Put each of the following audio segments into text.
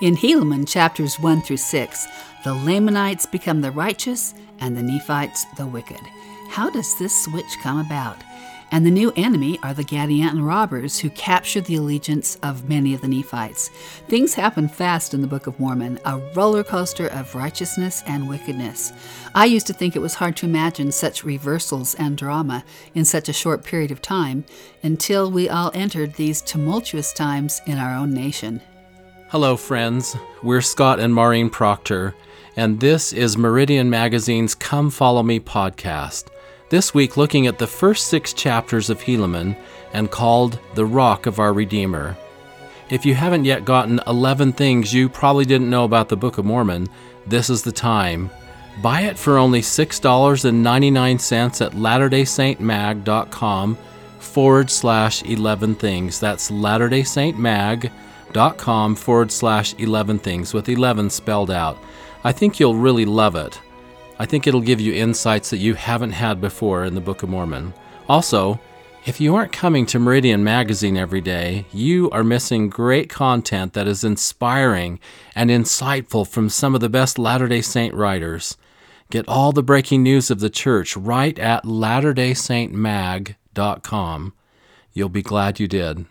In Helaman chapters 1 through 6, the Lamanites become the righteous and the Nephites the wicked. How does this switch come about? And the new enemy are the Gadianton robbers who captured the allegiance of many of the Nephites. Things happen fast in the Book of Mormon, a roller coaster of righteousness and wickedness. I used to think it was hard to imagine such reversals and drama in such a short period of time until we all entered these tumultuous times in our own nation. Hello, friends. We're Scott and Maureen Proctor, and this is Meridian Magazine's Come Follow Me podcast. This week, looking at the first six chapters of Helaman and called The Rock of Our Redeemer. If you haven't yet gotten 11 things you probably didn't know about the Book of Mormon, this is the time. Buy it for only $6.99 at latterdaysaintmag.com forward slash 11 things. That's latterdaysaintmag.com com forward slash 11 things with 11 spelled out. I think you'll really love it. I think it'll give you insights that you haven't had before in the Book of Mormon. Also, if you aren't coming to Meridian Magazine every day, you are missing great content that is inspiring and insightful from some of the best Latter day Saint writers. Get all the breaking news of the church right at latterdaysaintmag.com. You'll be glad you did.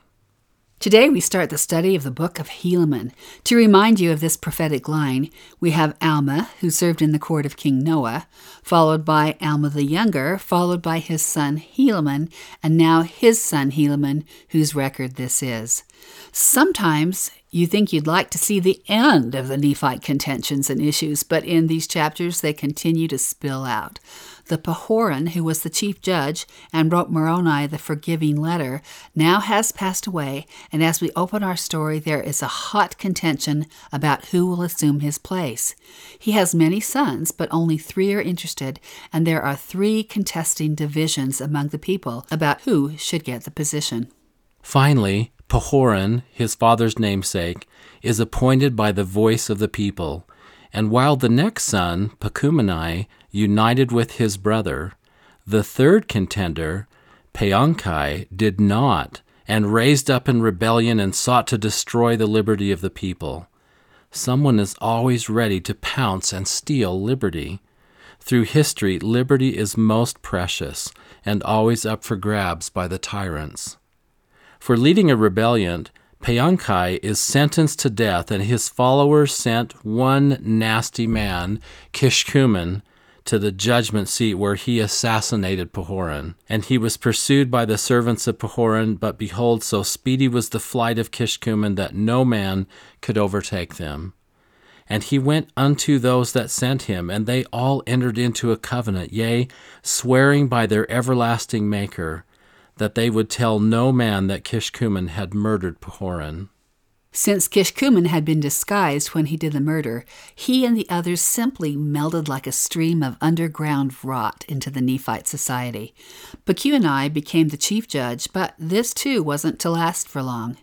Today we start the study of the book of Helaman. To remind you of this prophetic line, we have Alma, who served in the court of King Noah, followed by Alma the Younger, followed by his son Helaman, and now his son Helaman, whose record this is. Sometimes you think you'd like to see the end of the Nephite contentions and issues, but in these chapters they continue to spill out. The Pahoran, who was the chief judge and wrote Moroni the forgiving letter, now has passed away, and as we open our story, there is a hot contention about who will assume his place. He has many sons, but only three are interested, and there are three contesting divisions among the people about who should get the position. Finally, Pahoran, his father's namesake, is appointed by the voice of the people. And while the next son, Pacumeni, united with his brother, the third contender, Paanchi, did not, and raised up in rebellion and sought to destroy the liberty of the people. Someone is always ready to pounce and steal liberty. Through history, liberty is most precious and always up for grabs by the tyrants. For leading a rebellion, Paanchi is sentenced to death, and his followers sent one nasty man, Kishkumen, to the judgment seat where he assassinated Pahoran. And he was pursued by the servants of Pahoran, but behold, so speedy was the flight of Kishkumen that no man could overtake them. And he went unto those that sent him, and they all entered into a covenant, yea, swearing by their everlasting Maker that they would tell no man that Kishkumen had murdered Pahoran. Since Kishkumen had been disguised when he did the murder, he and the others simply melted like a stream of underground rot into the Nephite society. Pacumeni became the chief judge, but this too wasn't to last for long.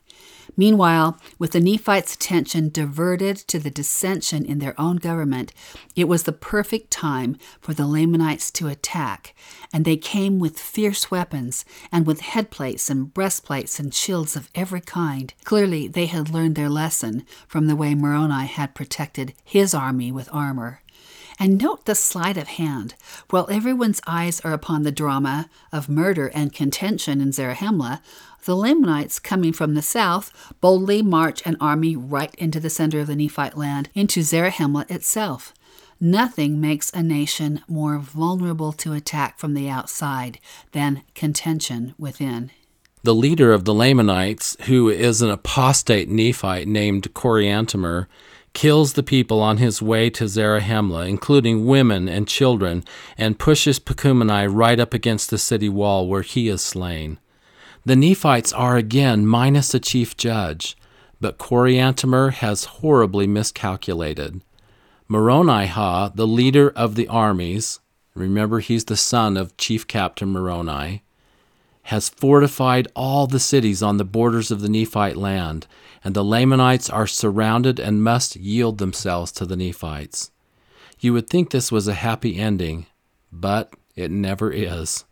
Meanwhile, with the Nephites' attention diverted to the dissension in their own government, it was the perfect time for the Lamanites to attack, and they came with fierce weapons and with headplates and breastplates and shields of every kind. Clearly, they had learned their lesson from the way Moroni had protected his army with armor. And note the sleight of hand. While everyone's eyes are upon the drama of murder and contention in Zarahemla, the Lamanites, coming from the south, boldly march an army right into the center of the Nephite land, into Zarahemla itself. Nothing makes a nation more vulnerable to attack from the outside than contention within. The leader of the Lamanites, who is an apostate Nephite named Coriantumr, kills the people on his way to Zarahemla, including women and children, and pushes Pacumeni right up against the city wall where he is slain. The Nephites are again minus a chief judge, but Coriantumr has horribly miscalculated. Moronihah, the leader of the armies, remember he's the son of Chief Captain Moroni, has fortified all the cities on the borders of the Nephite land, and the Lamanites are surrounded and must yield themselves to the Nephites. You would think this was a happy ending, but it never is.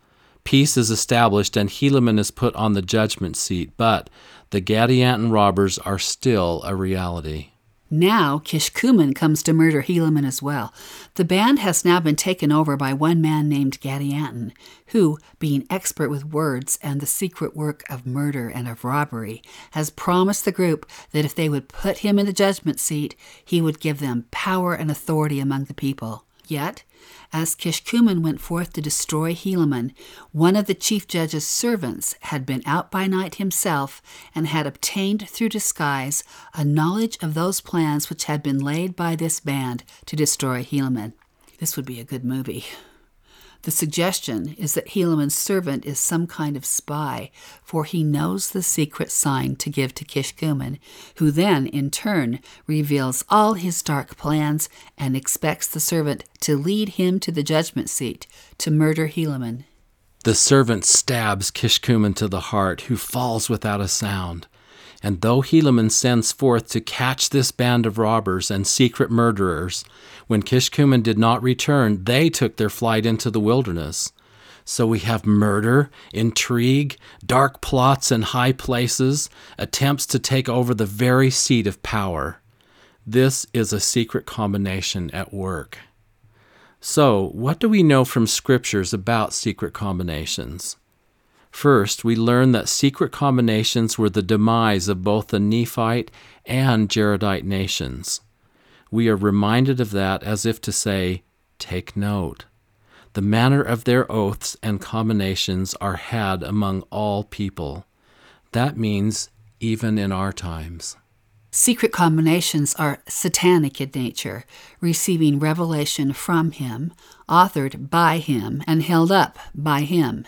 Peace is established and Helaman is put on the judgment seat, but the Gadianton robbers are still a reality. Now Kishkumen comes to murder Helaman as well. The band has now been taken over by one man named Gadianton, who, being expert with words and the secret work of murder and of robbery, has promised the group that if they would put him in the judgment seat, he would give them power and authority among the people. Yet, as Kishkumen went forth to destroy Helaman, one of the chief judge's servants had been out by night himself and had obtained through disguise a knowledge of those plans which had been laid by this band to destroy Helaman. This would be a good movie. The suggestion is that Helaman's servant is some kind of spy, for he knows the secret sign to give to Kishkumen, who then, in turn, reveals all his dark plans and expects the servant to lead him to the judgment seat to murder Helaman. The servant stabs Kishkumen to the heart, who falls without a sound. And though Helaman sends forth to catch this band of robbers and secret murderers, when Kishkumen did not return, they took their flight into the wilderness. So we have murder, intrigue, dark plots in high places, attempts to take over the very seat of power. This is a secret combination at work. So, what do we know from scriptures about secret combinations? First, we learn that secret combinations were the demise of both the Nephite and Jaredite nations. We are reminded of that as if to say, Take note. The manner of their oaths and combinations are had among all people. That means even in our times. Secret combinations are satanic in nature, receiving revelation from him, authored by him, and held up by him.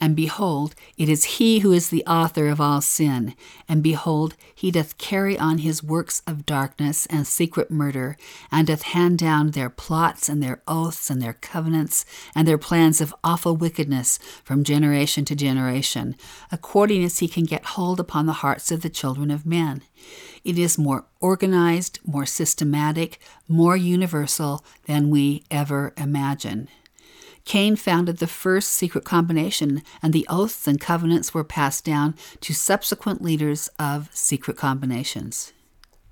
And behold, it is he who is the author of all sin. And behold, he doth carry on his works of darkness and secret murder, and doth hand down their plots and their oaths and their covenants and their plans of awful wickedness from generation to generation, according as he can get hold upon the hearts of the children of men. It is more organized, more systematic, more universal than we ever imagine. Cain founded the first secret combination, and the oaths and covenants were passed down to subsequent leaders of secret combinations.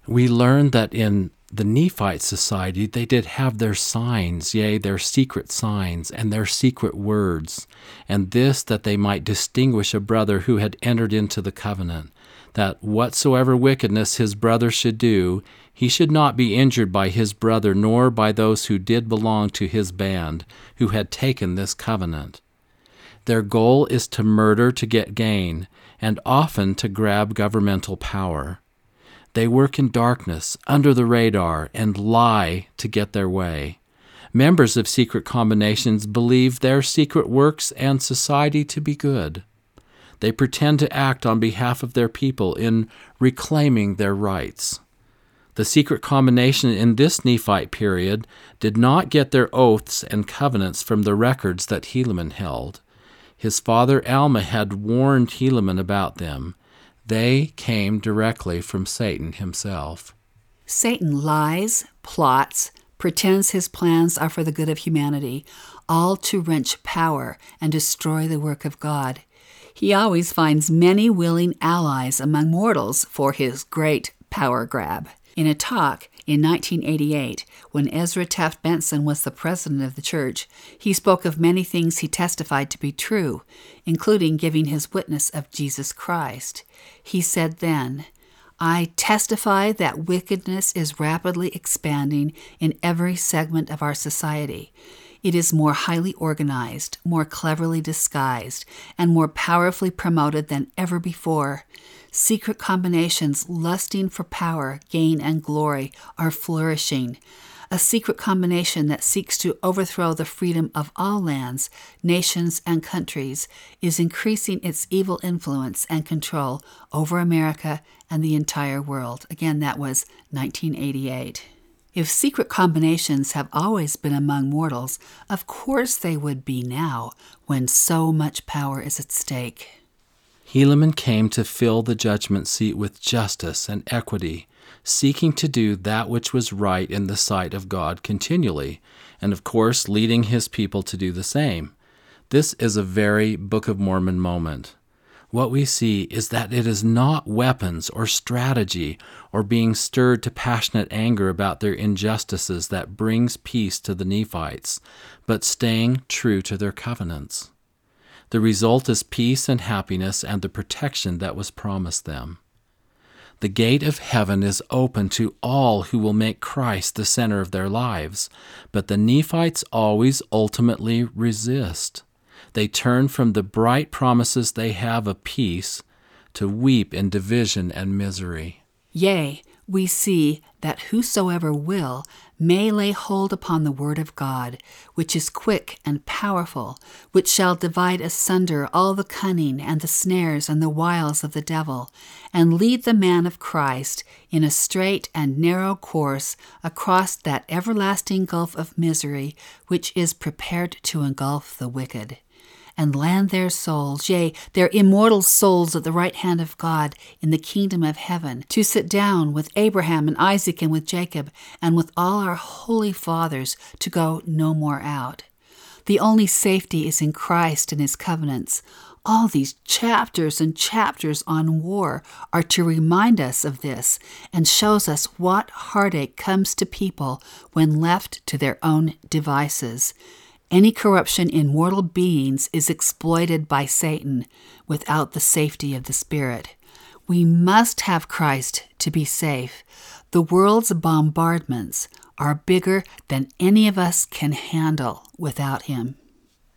We learn that in the Nephite society, they did have their signs, yea, their secret signs, and their secret words, and this that they might distinguish a brother who had entered into the covenant, that whatsoever wickedness his brother should do, he should not be injured by his brother nor by those who did belong to his band, who had taken this covenant. Their goal is to murder to get gain, and often to grab governmental power. They work in darkness, under the radar, and lie to get their way. Members of secret combinations believe their secret works and society to be good. They pretend to act on behalf of their people in reclaiming their rights. The secret combination in this Nephite period did not get their oaths and covenants from the records that Helaman held. His father Alma had warned Helaman about them. They came directly from Satan himself. Satan lies, plots, pretends his plans are for the good of humanity, all to wrench power and destroy the work of God. He always finds many willing allies among mortals for his great power grab. In a talk in 1988, when Ezra Taft Benson was the president of the church, he spoke of many things he testified to be true, including giving his witness of Jesus Christ. He said then, I testify that wickedness is rapidly expanding in every segment of our society. It is more highly organized, more cleverly disguised, and more powerfully promoted than ever before. Secret combinations lusting for power, gain, and glory are flourishing. A secret combination that seeks to overthrow the freedom of all lands, nations, and countries is increasing its evil influence and control over America and the entire world. Again, that was 1988. If secret combinations have always been among mortals, of course they would be now when so much power is at stake. Helaman came to fill the judgment seat with justice and equity, seeking to do that which was right in the sight of God continually, and of course, leading his people to do the same. This is a very Book of Mormon moment. What we see is that it is not weapons or strategy or being stirred to passionate anger about their injustices that brings peace to the Nephites, but staying true to their covenants. The result is peace and happiness and the protection that was promised them. The gate of heaven is open to all who will make Christ the center of their lives, but the Nephites always ultimately resist. They turn from the bright promises they have of peace to weep in division and misery. Yea, we see that whosoever will may lay hold upon the word of God, which is quick and powerful, which shall divide asunder all the cunning and the snares and the wiles of the devil, and lead the man of Christ in a straight and narrow course across that everlasting gulf of misery which is prepared to engulf the wicked and land their souls, yea, their immortal souls at the right hand of God in the kingdom of heaven, to sit down with Abraham and Isaac and with Jacob and with all our holy fathers to go no more out. The only safety is in Christ and his covenants. All these chapters and chapters on war are to remind us of this and shows us what heartache comes to people when left to their own devices. Any corruption in mortal beings is exploited by Satan without the safety of the Spirit. We must have Christ to be safe. The world's bombardments are bigger than any of us can handle without Him.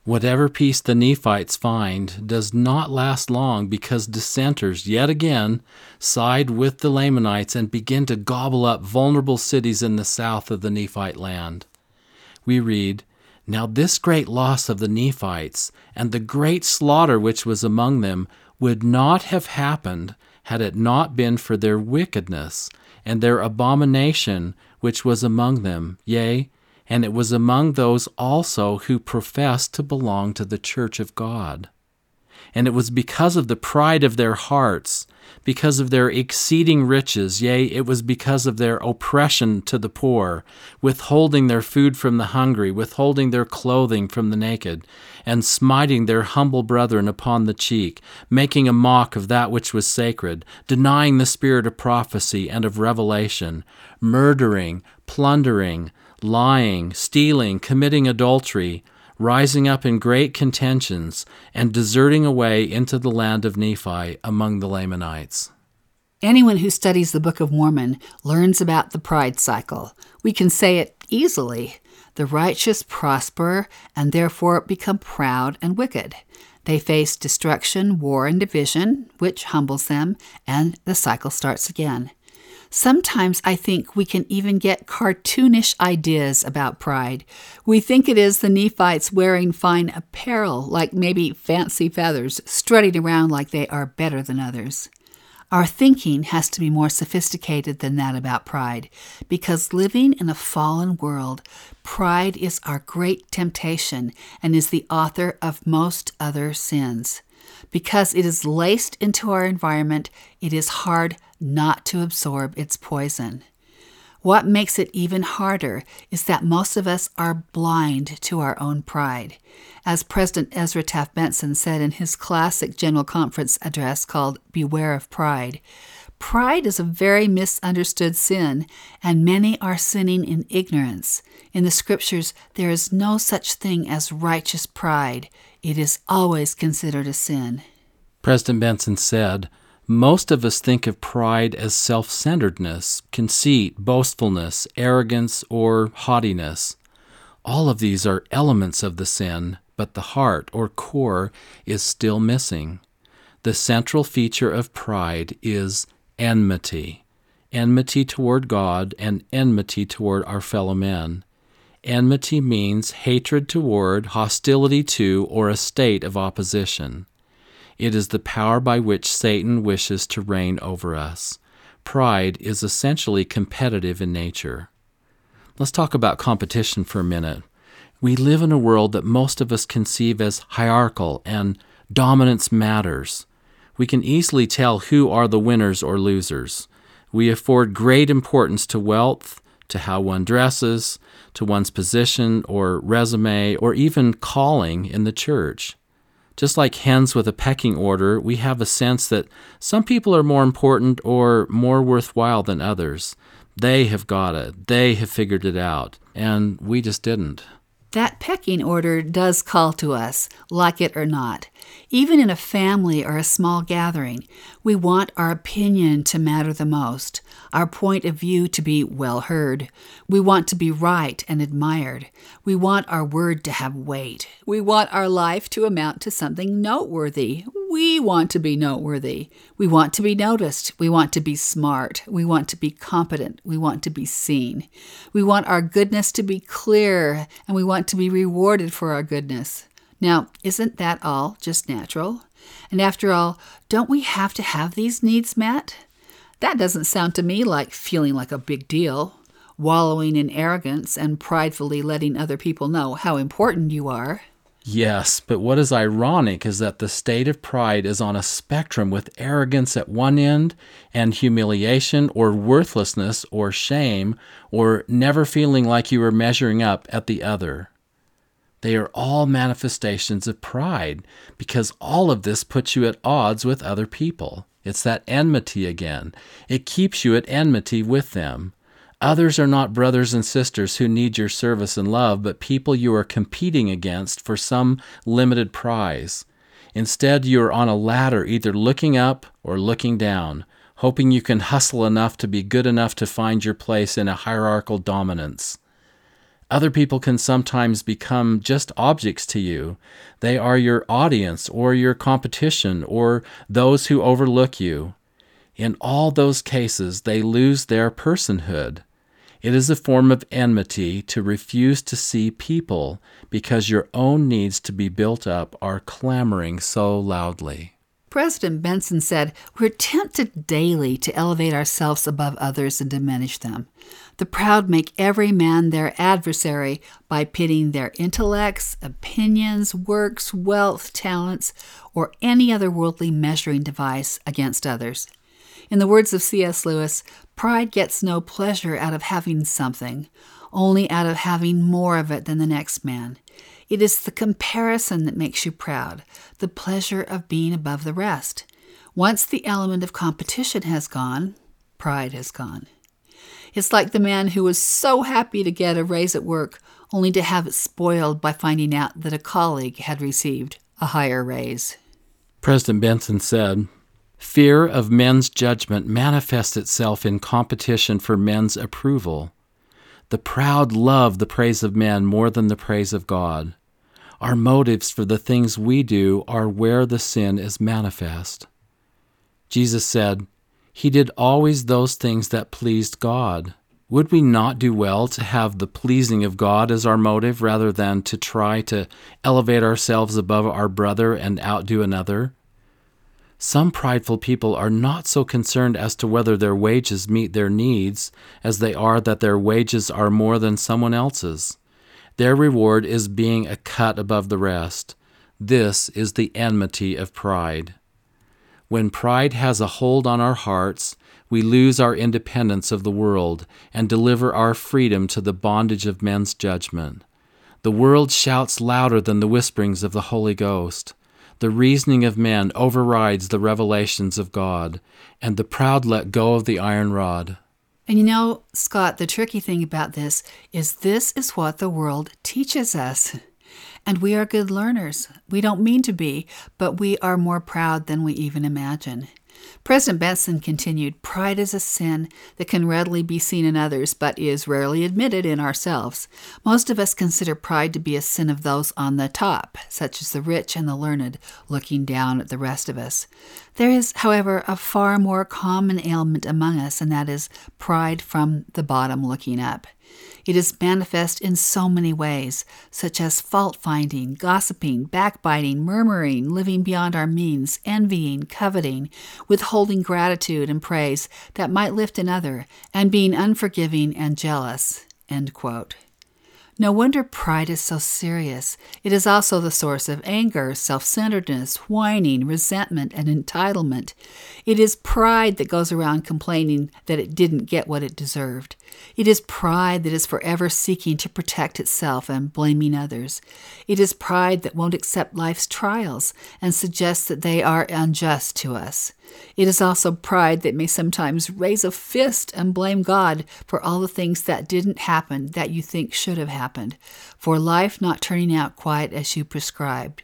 Whatever peace the Nephites find does not last long because dissenters yet again side with the Lamanites and begin to gobble up vulnerable cities in the south of the Nephite land. We read, now, this great loss of the Nephites and the great slaughter which was among them would not have happened had it not been for their wickedness and their abomination which was among them, yea, and it was among those also who professed to belong to the church of God. And it was because of the pride of their hearts because of their exceeding riches, yea, it was because of their oppression to the poor, withholding their food from the hungry, withholding their clothing from the naked, and smiting their humble brethren upon the cheek, making a mock of that which was sacred, denying the spirit of prophecy and of revelation, murdering, plundering, lying, stealing, committing adultery, rising up in great contentions, and deserting away into the land of Nephi among the Lamanites. Anyone who studies the Book of Mormon learns about the pride cycle. We can say it easily. The righteous prosper and therefore become proud and wicked. They face destruction, war, and division, which humbles them, and the cycle starts again. Sometimes I think we can even get cartoonish ideas about pride. We think it is the Nephites wearing fine apparel, like maybe fancy feathers, strutting around like they are better than others. Our thinking has to be more sophisticated than that about pride, because living in a fallen world, pride is our great temptation and is the author of most other sins. Because it is laced into our environment, it is hard not to absorb its poison. What makes it even harder is that most of us are blind to our own pride. As President Ezra Taft Benson said in his classic General Conference address called Beware of Pride, pride is a very misunderstood sin, and many are sinning in ignorance. In the scriptures, there is no such thing as righteous pride, it is always considered a sin. President Benson said, most of us think of pride as self centeredness, conceit, boastfulness, arrogance, or haughtiness. All of these are elements of the sin, but the heart or core is still missing. The central feature of pride is enmity enmity toward God and enmity toward our fellow men. Enmity means hatred toward, hostility to, or a state of opposition. It is the power by which Satan wishes to reign over us. Pride is essentially competitive in nature. Let's talk about competition for a minute. We live in a world that most of us conceive as hierarchical and dominance matters. We can easily tell who are the winners or losers. We afford great importance to wealth, to how one dresses, to one's position or resume, or even calling in the church. Just like hens with a pecking order, we have a sense that some people are more important or more worthwhile than others. They have got it, they have figured it out, and we just didn't. That pecking order does call to us, like it or not. Even in a family or a small gathering, we want our opinion to matter the most, our point of view to be well heard. We want to be right and admired. We want our word to have weight. We want our life to amount to something noteworthy. We want to be noteworthy. We want to be noticed. We want to be smart. We want to be competent. We want to be seen. We want our goodness to be clear, and we want to be rewarded for our goodness. Now, isn't that all just natural? And after all, don't we have to have these needs met? That doesn't sound to me like feeling like a big deal, wallowing in arrogance and pridefully letting other people know how important you are. Yes, but what is ironic is that the state of pride is on a spectrum with arrogance at one end and humiliation or worthlessness or shame or never feeling like you are measuring up at the other. They are all manifestations of pride because all of this puts you at odds with other people. It's that enmity again. It keeps you at enmity with them. Others are not brothers and sisters who need your service and love, but people you are competing against for some limited prize. Instead, you are on a ladder, either looking up or looking down, hoping you can hustle enough to be good enough to find your place in a hierarchical dominance. Other people can sometimes become just objects to you. They are your audience or your competition or those who overlook you. In all those cases, they lose their personhood. It is a form of enmity to refuse to see people because your own needs to be built up are clamoring so loudly. President Benson said, We're tempted daily to elevate ourselves above others and diminish them. The proud make every man their adversary by pitting their intellects, opinions, works, wealth, talents, or any other worldly measuring device against others. In the words of C.S. Lewis, pride gets no pleasure out of having something, only out of having more of it than the next man. It is the comparison that makes you proud, the pleasure of being above the rest. Once the element of competition has gone, pride has gone. It's like the man who was so happy to get a raise at work, only to have it spoiled by finding out that a colleague had received a higher raise. President Benson said, Fear of men's judgment manifests itself in competition for men's approval. The proud love the praise of men more than the praise of God. Our motives for the things we do are where the sin is manifest. Jesus said, He did always those things that pleased God. Would we not do well to have the pleasing of God as our motive rather than to try to elevate ourselves above our brother and outdo another? Some prideful people are not so concerned as to whether their wages meet their needs as they are that their wages are more than someone else's. Their reward is being a cut above the rest. This is the enmity of pride. When pride has a hold on our hearts, we lose our independence of the world and deliver our freedom to the bondage of men's judgment. The world shouts louder than the whisperings of the Holy Ghost. The reasoning of men overrides the revelations of God, and the proud let go of the iron rod. And you know, Scott, the tricky thing about this is this is what the world teaches us. And we are good learners. We don't mean to be, but we are more proud than we even imagine. President Benson continued Pride is a sin that can readily be seen in others, but is rarely admitted in ourselves. Most of us consider pride to be a sin of those on the top, such as the rich and the learned, looking down at the rest of us. There is, however, a far more common ailment among us, and that is pride from the bottom looking up. It is manifest in so many ways, such as fault finding, gossiping, backbiting, murmuring, living beyond our means, envying, coveting, withholding gratitude and praise that might lift another, and being unforgiving and jealous. No wonder pride is so serious. It is also the source of anger, self centeredness, whining, resentment, and entitlement. It is pride that goes around complaining that it didn't get what it deserved. It is pride that is forever seeking to protect itself and blaming others. It is pride that won't accept life's trials and suggests that they are unjust to us. It is also pride that may sometimes raise a fist and blame God for all the things that didn't happen that you think should have happened, for life not turning out quite as you prescribed.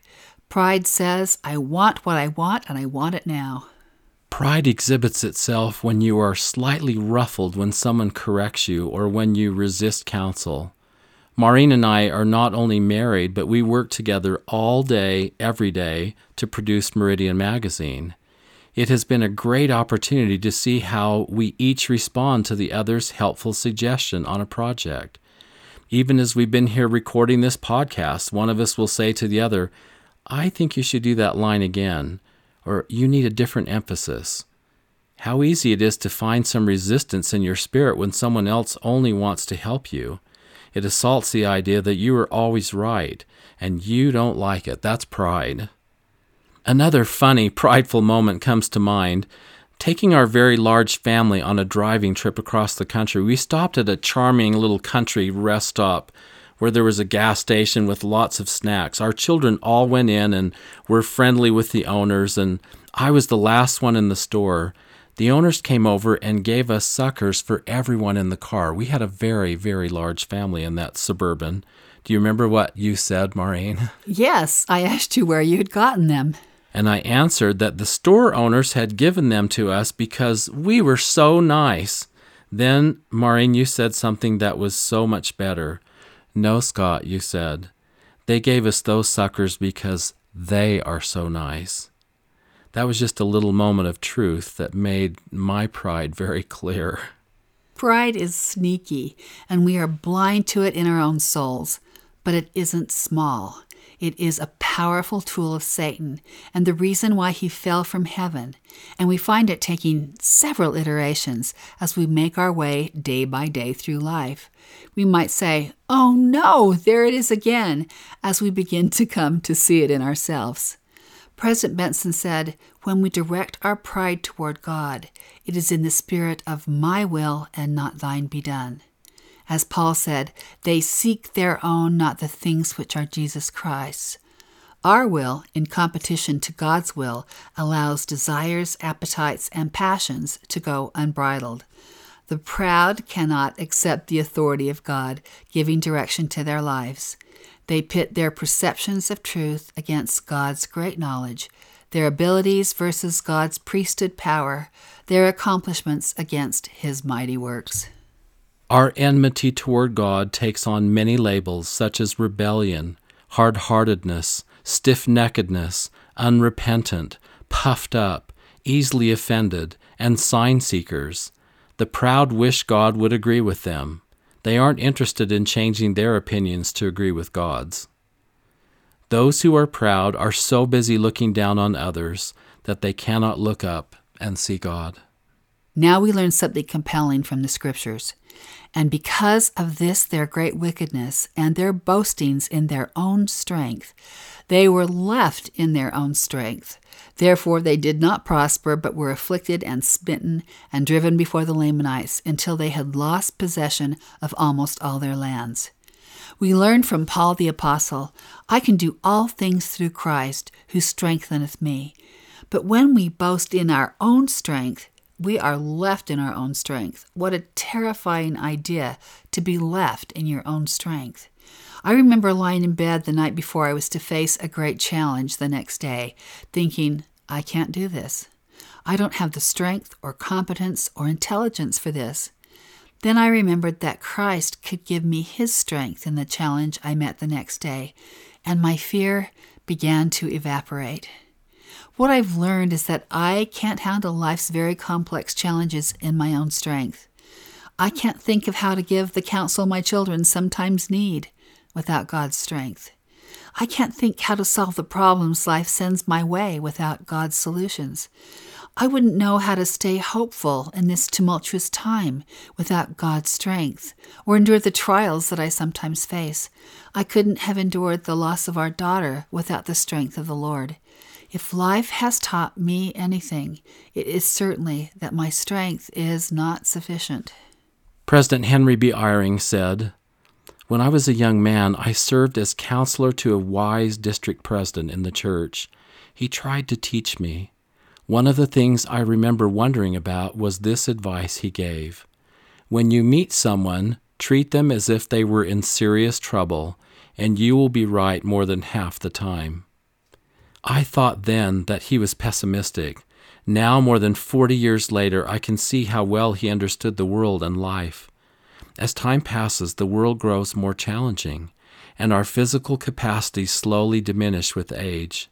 Pride says, I want what I want and I want it now. Pride exhibits itself when you are slightly ruffled when someone corrects you or when you resist counsel. Maureen and I are not only married, but we work together all day, every day, to produce Meridian Magazine. It has been a great opportunity to see how we each respond to the other's helpful suggestion on a project. Even as we've been here recording this podcast, one of us will say to the other, I think you should do that line again, or you need a different emphasis. How easy it is to find some resistance in your spirit when someone else only wants to help you. It assaults the idea that you are always right, and you don't like it. That's pride. Another funny, prideful moment comes to mind. Taking our very large family on a driving trip across the country, we stopped at a charming little country rest stop where there was a gas station with lots of snacks. Our children all went in and were friendly with the owners, and I was the last one in the store. The owners came over and gave us suckers for everyone in the car. We had a very, very large family in that suburban. Do you remember what you said, Maureen? Yes, I asked you where you had gotten them. And I answered that the store owners had given them to us because we were so nice. Then, Maureen, you said something that was so much better. No, Scott, you said. They gave us those suckers because they are so nice. That was just a little moment of truth that made my pride very clear. Pride is sneaky, and we are blind to it in our own souls, but it isn't small. It is a powerful tool of Satan and the reason why he fell from heaven, and we find it taking several iterations as we make our way day by day through life. We might say, Oh no, there it is again, as we begin to come to see it in ourselves. President Benson said, When we direct our pride toward God, it is in the spirit of my will and not thine be done. As Paul said, they seek their own, not the things which are Jesus Christ's. Our will, in competition to God's will, allows desires, appetites, and passions to go unbridled. The proud cannot accept the authority of God giving direction to their lives. They pit their perceptions of truth against God's great knowledge, their abilities versus God's priesthood power, their accomplishments against His mighty works. Our enmity toward God takes on many labels such as rebellion, hard heartedness, stiff neckedness, unrepentant, puffed up, easily offended, and sign seekers. The proud wish God would agree with them. They aren't interested in changing their opinions to agree with God's. Those who are proud are so busy looking down on others that they cannot look up and see God. Now we learn something compelling from the scriptures. And because of this, their great wickedness and their boastings in their own strength, they were left in their own strength. Therefore, they did not prosper, but were afflicted and smitten and driven before the Lamanites until they had lost possession of almost all their lands. We learn from Paul the Apostle I can do all things through Christ who strengtheneth me. But when we boast in our own strength, we are left in our own strength. What a terrifying idea to be left in your own strength. I remember lying in bed the night before I was to face a great challenge the next day, thinking, I can't do this. I don't have the strength or competence or intelligence for this. Then I remembered that Christ could give me his strength in the challenge I met the next day, and my fear began to evaporate. What I've learned is that I can't handle life's very complex challenges in my own strength. I can't think of how to give the counsel my children sometimes need without God's strength. I can't think how to solve the problems life sends my way without God's solutions. I wouldn't know how to stay hopeful in this tumultuous time without God's strength, or endure the trials that I sometimes face. I couldn't have endured the loss of our daughter without the strength of the Lord. If life has taught me anything, it is certainly that my strength is not sufficient. President Henry B. Eyring said, When I was a young man, I served as counselor to a wise district president in the church. He tried to teach me. One of the things I remember wondering about was this advice he gave When you meet someone, treat them as if they were in serious trouble, and you will be right more than half the time. I thought then that he was pessimistic. Now, more than 40 years later, I can see how well he understood the world and life. As time passes, the world grows more challenging, and our physical capacities slowly diminish with age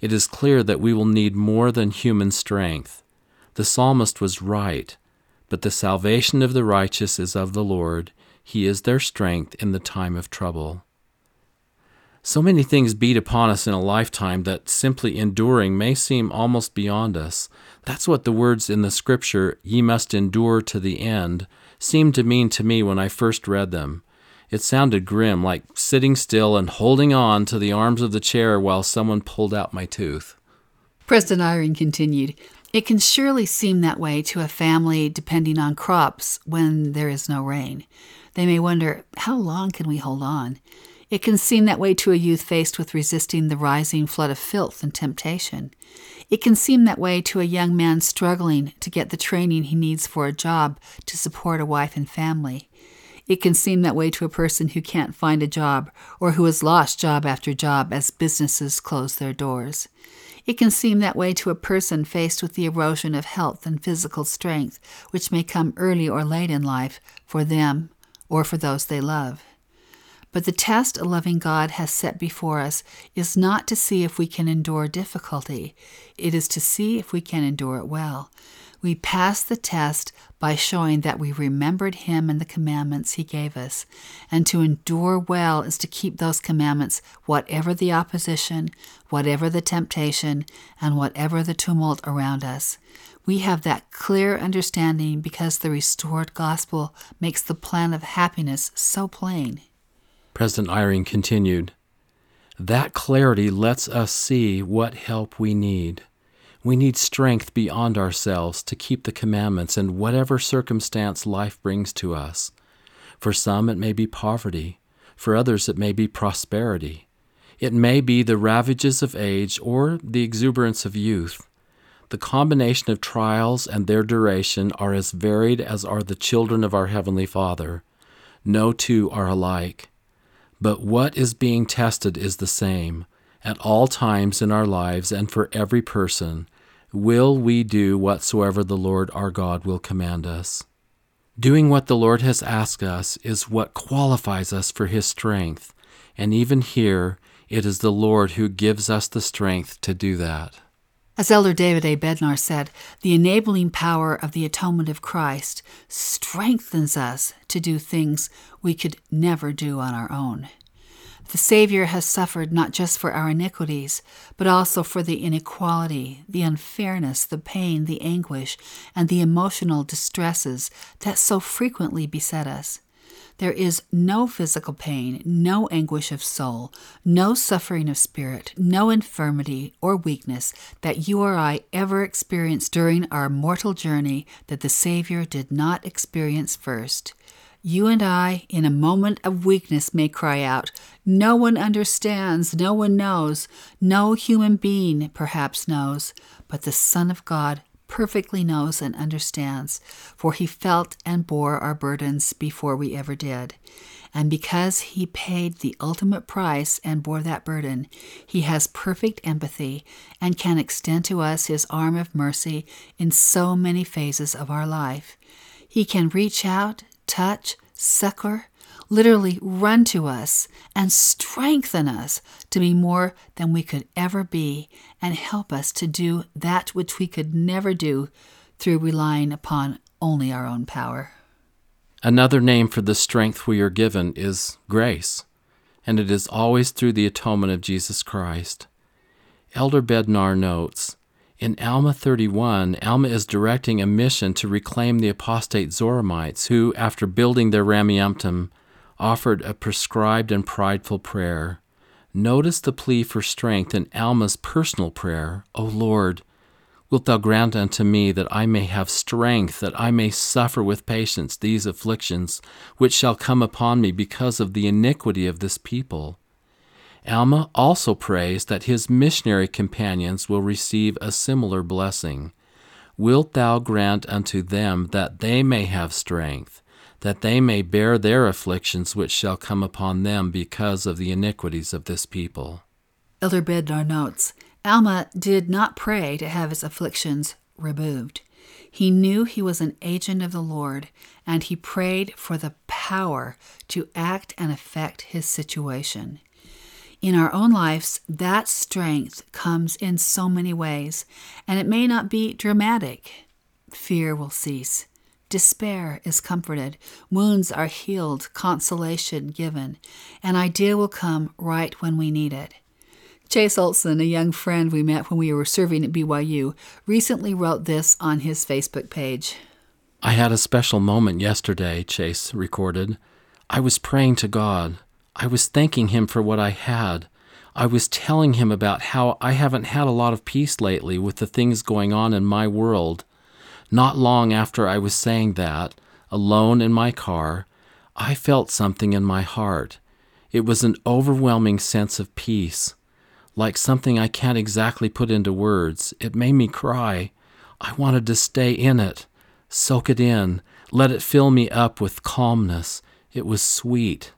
it is clear that we will need more than human strength. The psalmist was right, but the salvation of the righteous is of the Lord. He is their strength in the time of trouble. So many things beat upon us in a lifetime that simply enduring may seem almost beyond us. That's what the words in the scripture, ye must endure to the end, seemed to mean to me when I first read them. It sounded grim, like sitting still and holding on to the arms of the chair while someone pulled out my tooth. President Eyring continued, It can surely seem that way to a family depending on crops when there is no rain. They may wonder, how long can we hold on? It can seem that way to a youth faced with resisting the rising flood of filth and temptation. It can seem that way to a young man struggling to get the training he needs for a job to support a wife and family. It can seem that way to a person who can't find a job or who has lost job after job as businesses close their doors. It can seem that way to a person faced with the erosion of health and physical strength, which may come early or late in life for them or for those they love. But the test a loving God has set before us is not to see if we can endure difficulty, it is to see if we can endure it well. We pass the test by showing that we remembered Him and the commandments He gave us. And to endure well is to keep those commandments, whatever the opposition, whatever the temptation, and whatever the tumult around us. We have that clear understanding because the restored gospel makes the plan of happiness so plain. President Eyring continued, That clarity lets us see what help we need. We need strength beyond ourselves to keep the commandments in whatever circumstance life brings to us. For some, it may be poverty. For others, it may be prosperity. It may be the ravages of age or the exuberance of youth. The combination of trials and their duration are as varied as are the children of our Heavenly Father. No two are alike. But what is being tested is the same, at all times in our lives and for every person, will we do whatsoever the Lord our God will command us. Doing what the Lord has asked us is what qualifies us for His strength, and even here, it is the Lord who gives us the strength to do that. As Elder David A. Bednar said, the enabling power of the atonement of Christ strengthens us to do things we could never do on our own. The Savior has suffered not just for our iniquities, but also for the inequality, the unfairness, the pain, the anguish, and the emotional distresses that so frequently beset us. There is no physical pain, no anguish of soul, no suffering of spirit, no infirmity or weakness that you or I ever experienced during our mortal journey that the Savior did not experience first. You and I, in a moment of weakness, may cry out, No one understands, no one knows, no human being perhaps knows, but the Son of God perfectly knows and understands, for he felt and bore our burdens before we ever did. And because he paid the ultimate price and bore that burden, he has perfect empathy and can extend to us his arm of mercy in so many phases of our life. He can reach out touch, succor, literally run to us and strengthen us to be more than we could ever be and help us to do that which we could never do through relying upon only our own power. Another name for the strength we are given is grace, and it is always through the atonement of Jesus Christ. Elder Bednar notes In Alma 31, Alma is directing a mission to reclaim the apostate Zoramites who, after building their Rameumptom, offered a prescribed and prideful prayer. Notice the plea for strength in Alma's personal prayer O Lord, wilt thou grant unto me that I may have strength, that I may suffer with patience these afflictions which shall come upon me because of the iniquity of this people? Alma also prays that his missionary companions will receive a similar blessing. Wilt thou grant unto them that they may have strength, that they may bear their afflictions which shall come upon them because of the iniquities of this people? Elder Bednar notes Alma did not pray to have his afflictions removed. He knew he was an agent of the Lord, and he prayed for the power to act and affect his situation. In our own lives, that strength comes in so many ways, and it may not be dramatic. Fear will cease. Despair is comforted, wounds are healed, consolation given. An idea will come right when we need it. Chase Olson, a young friend we met when we were serving at BYU, recently wrote this on his Facebook page. I had a special moment yesterday, Chase recorded. I was praying to God. I was thanking Him for what I had. I was telling Him about how I haven't had a lot of peace lately with the things going on in my world. Not long after I was saying that, alone in my car, I felt something in my heart. It was an overwhelming sense of peace, like something I can't exactly put into words. It made me cry. I wanted to stay in it, soak it in, let it fill me up with calmness. It was sweet.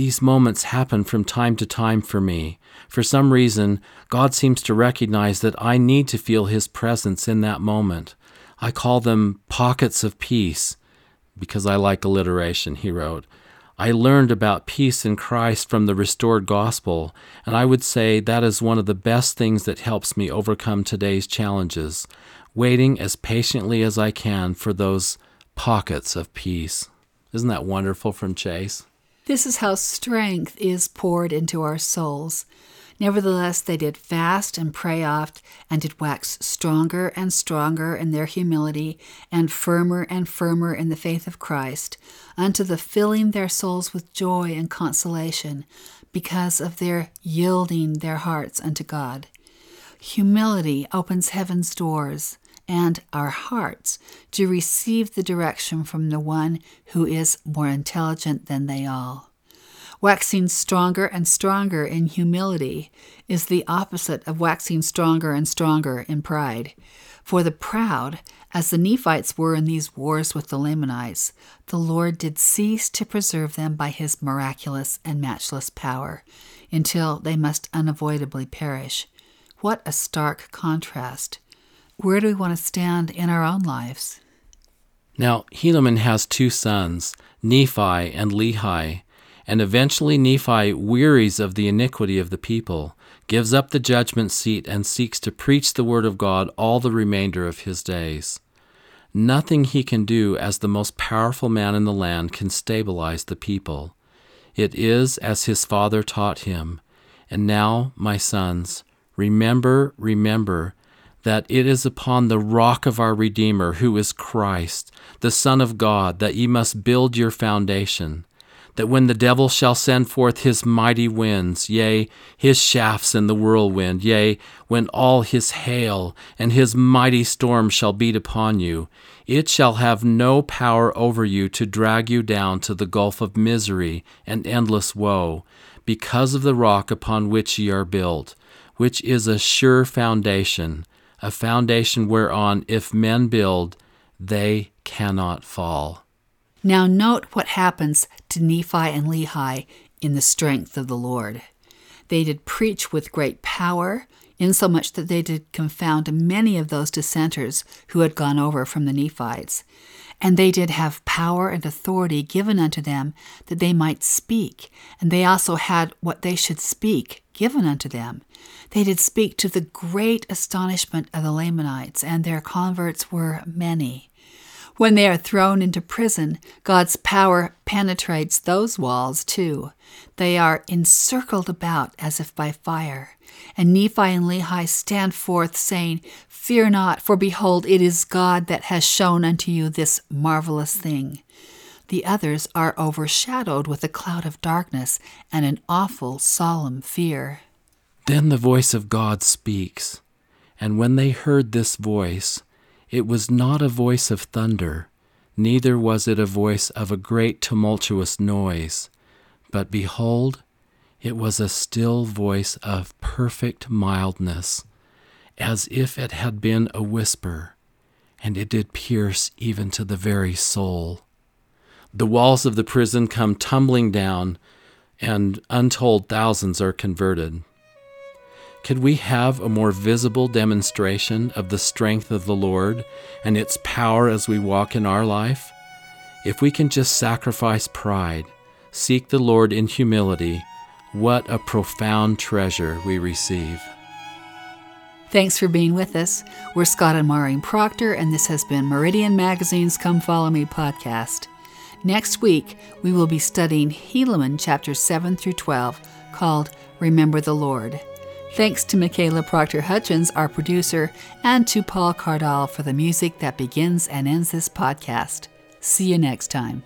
These moments happen from time to time for me. For some reason, God seems to recognize that I need to feel His presence in that moment. I call them pockets of peace because I like alliteration, he wrote. I learned about peace in Christ from the restored gospel, and I would say that is one of the best things that helps me overcome today's challenges, waiting as patiently as I can for those pockets of peace. Isn't that wonderful from Chase? This is how strength is poured into our souls. Nevertheless, they did fast and pray oft, and did wax stronger and stronger in their humility, and firmer and firmer in the faith of Christ, unto the filling their souls with joy and consolation, because of their yielding their hearts unto God. Humility opens heaven's doors and our hearts to receive the direction from the one who is more intelligent than they all. Waxing stronger and stronger in humility is the opposite of waxing stronger and stronger in pride. For the proud, as the Nephites were in these wars with the Lamanites, the Lord did cease to preserve them by his miraculous and matchless power, until they must unavoidably perish. What a stark contrast! Where do we want to stand in our own lives? Now, Helaman has two sons, Nephi and Lehi, and eventually Nephi wearies of the iniquity of the people, gives up the judgment seat, and seeks to preach the word of God all the remainder of his days. Nothing he can do as the most powerful man in the land can stabilize the people. It is as his father taught him. And now, my sons, remember, remember that it is upon the rock of our Redeemer, who is Christ, the Son of God, that ye must build your foundation. That when the devil shall send forth his mighty winds, yea, his shafts in the whirlwind, yea, when all his hail and his mighty storm shall beat upon you, it shall have no power over you to drag you down to the gulf of misery and endless woe, because of the rock upon which ye are built, which is a sure foundation a foundation whereon if men build, they cannot fall. Now, note what happens to Nephi and Lehi in the strength of the Lord. They did preach with great power, insomuch that they did confound many of those dissenters who had gone over from the Nephites. And they did have power and authority given unto them that they might speak, and they also had what they should speak given unto them. They did speak to the great astonishment of the Lamanites, and their converts were many. When they are thrown into prison, God's power penetrates those walls too. They are encircled about as if by fire. And Nephi and Lehi stand forth, saying, Fear not, for behold, it is God that has shown unto you this marvelous thing. The others are overshadowed with a cloud of darkness and an awful, solemn fear. Then the voice of God speaks. And when they heard this voice, it was not a voice of thunder, neither was it a voice of a great tumultuous noise, but behold, it was a still voice of perfect mildness, as if it had been a whisper, and it did pierce even to the very soul. The walls of the prison come tumbling down, and untold thousands are converted. Could we have a more visible demonstration of the strength of the Lord and its power as we walk in our life? If we can just sacrifice pride, seek the Lord in humility, what a profound treasure we receive. Thanks for being with us. We're Scott and Maureen Proctor, and this has been Meridian Magazine's Come Follow Me podcast. Next week, we will be studying Helaman chapters 7 through 12, called Remember the Lord. Thanks to Michaela Proctor Hutchins, our producer, and to Paul Cardall for the music that begins and ends this podcast. See you next time.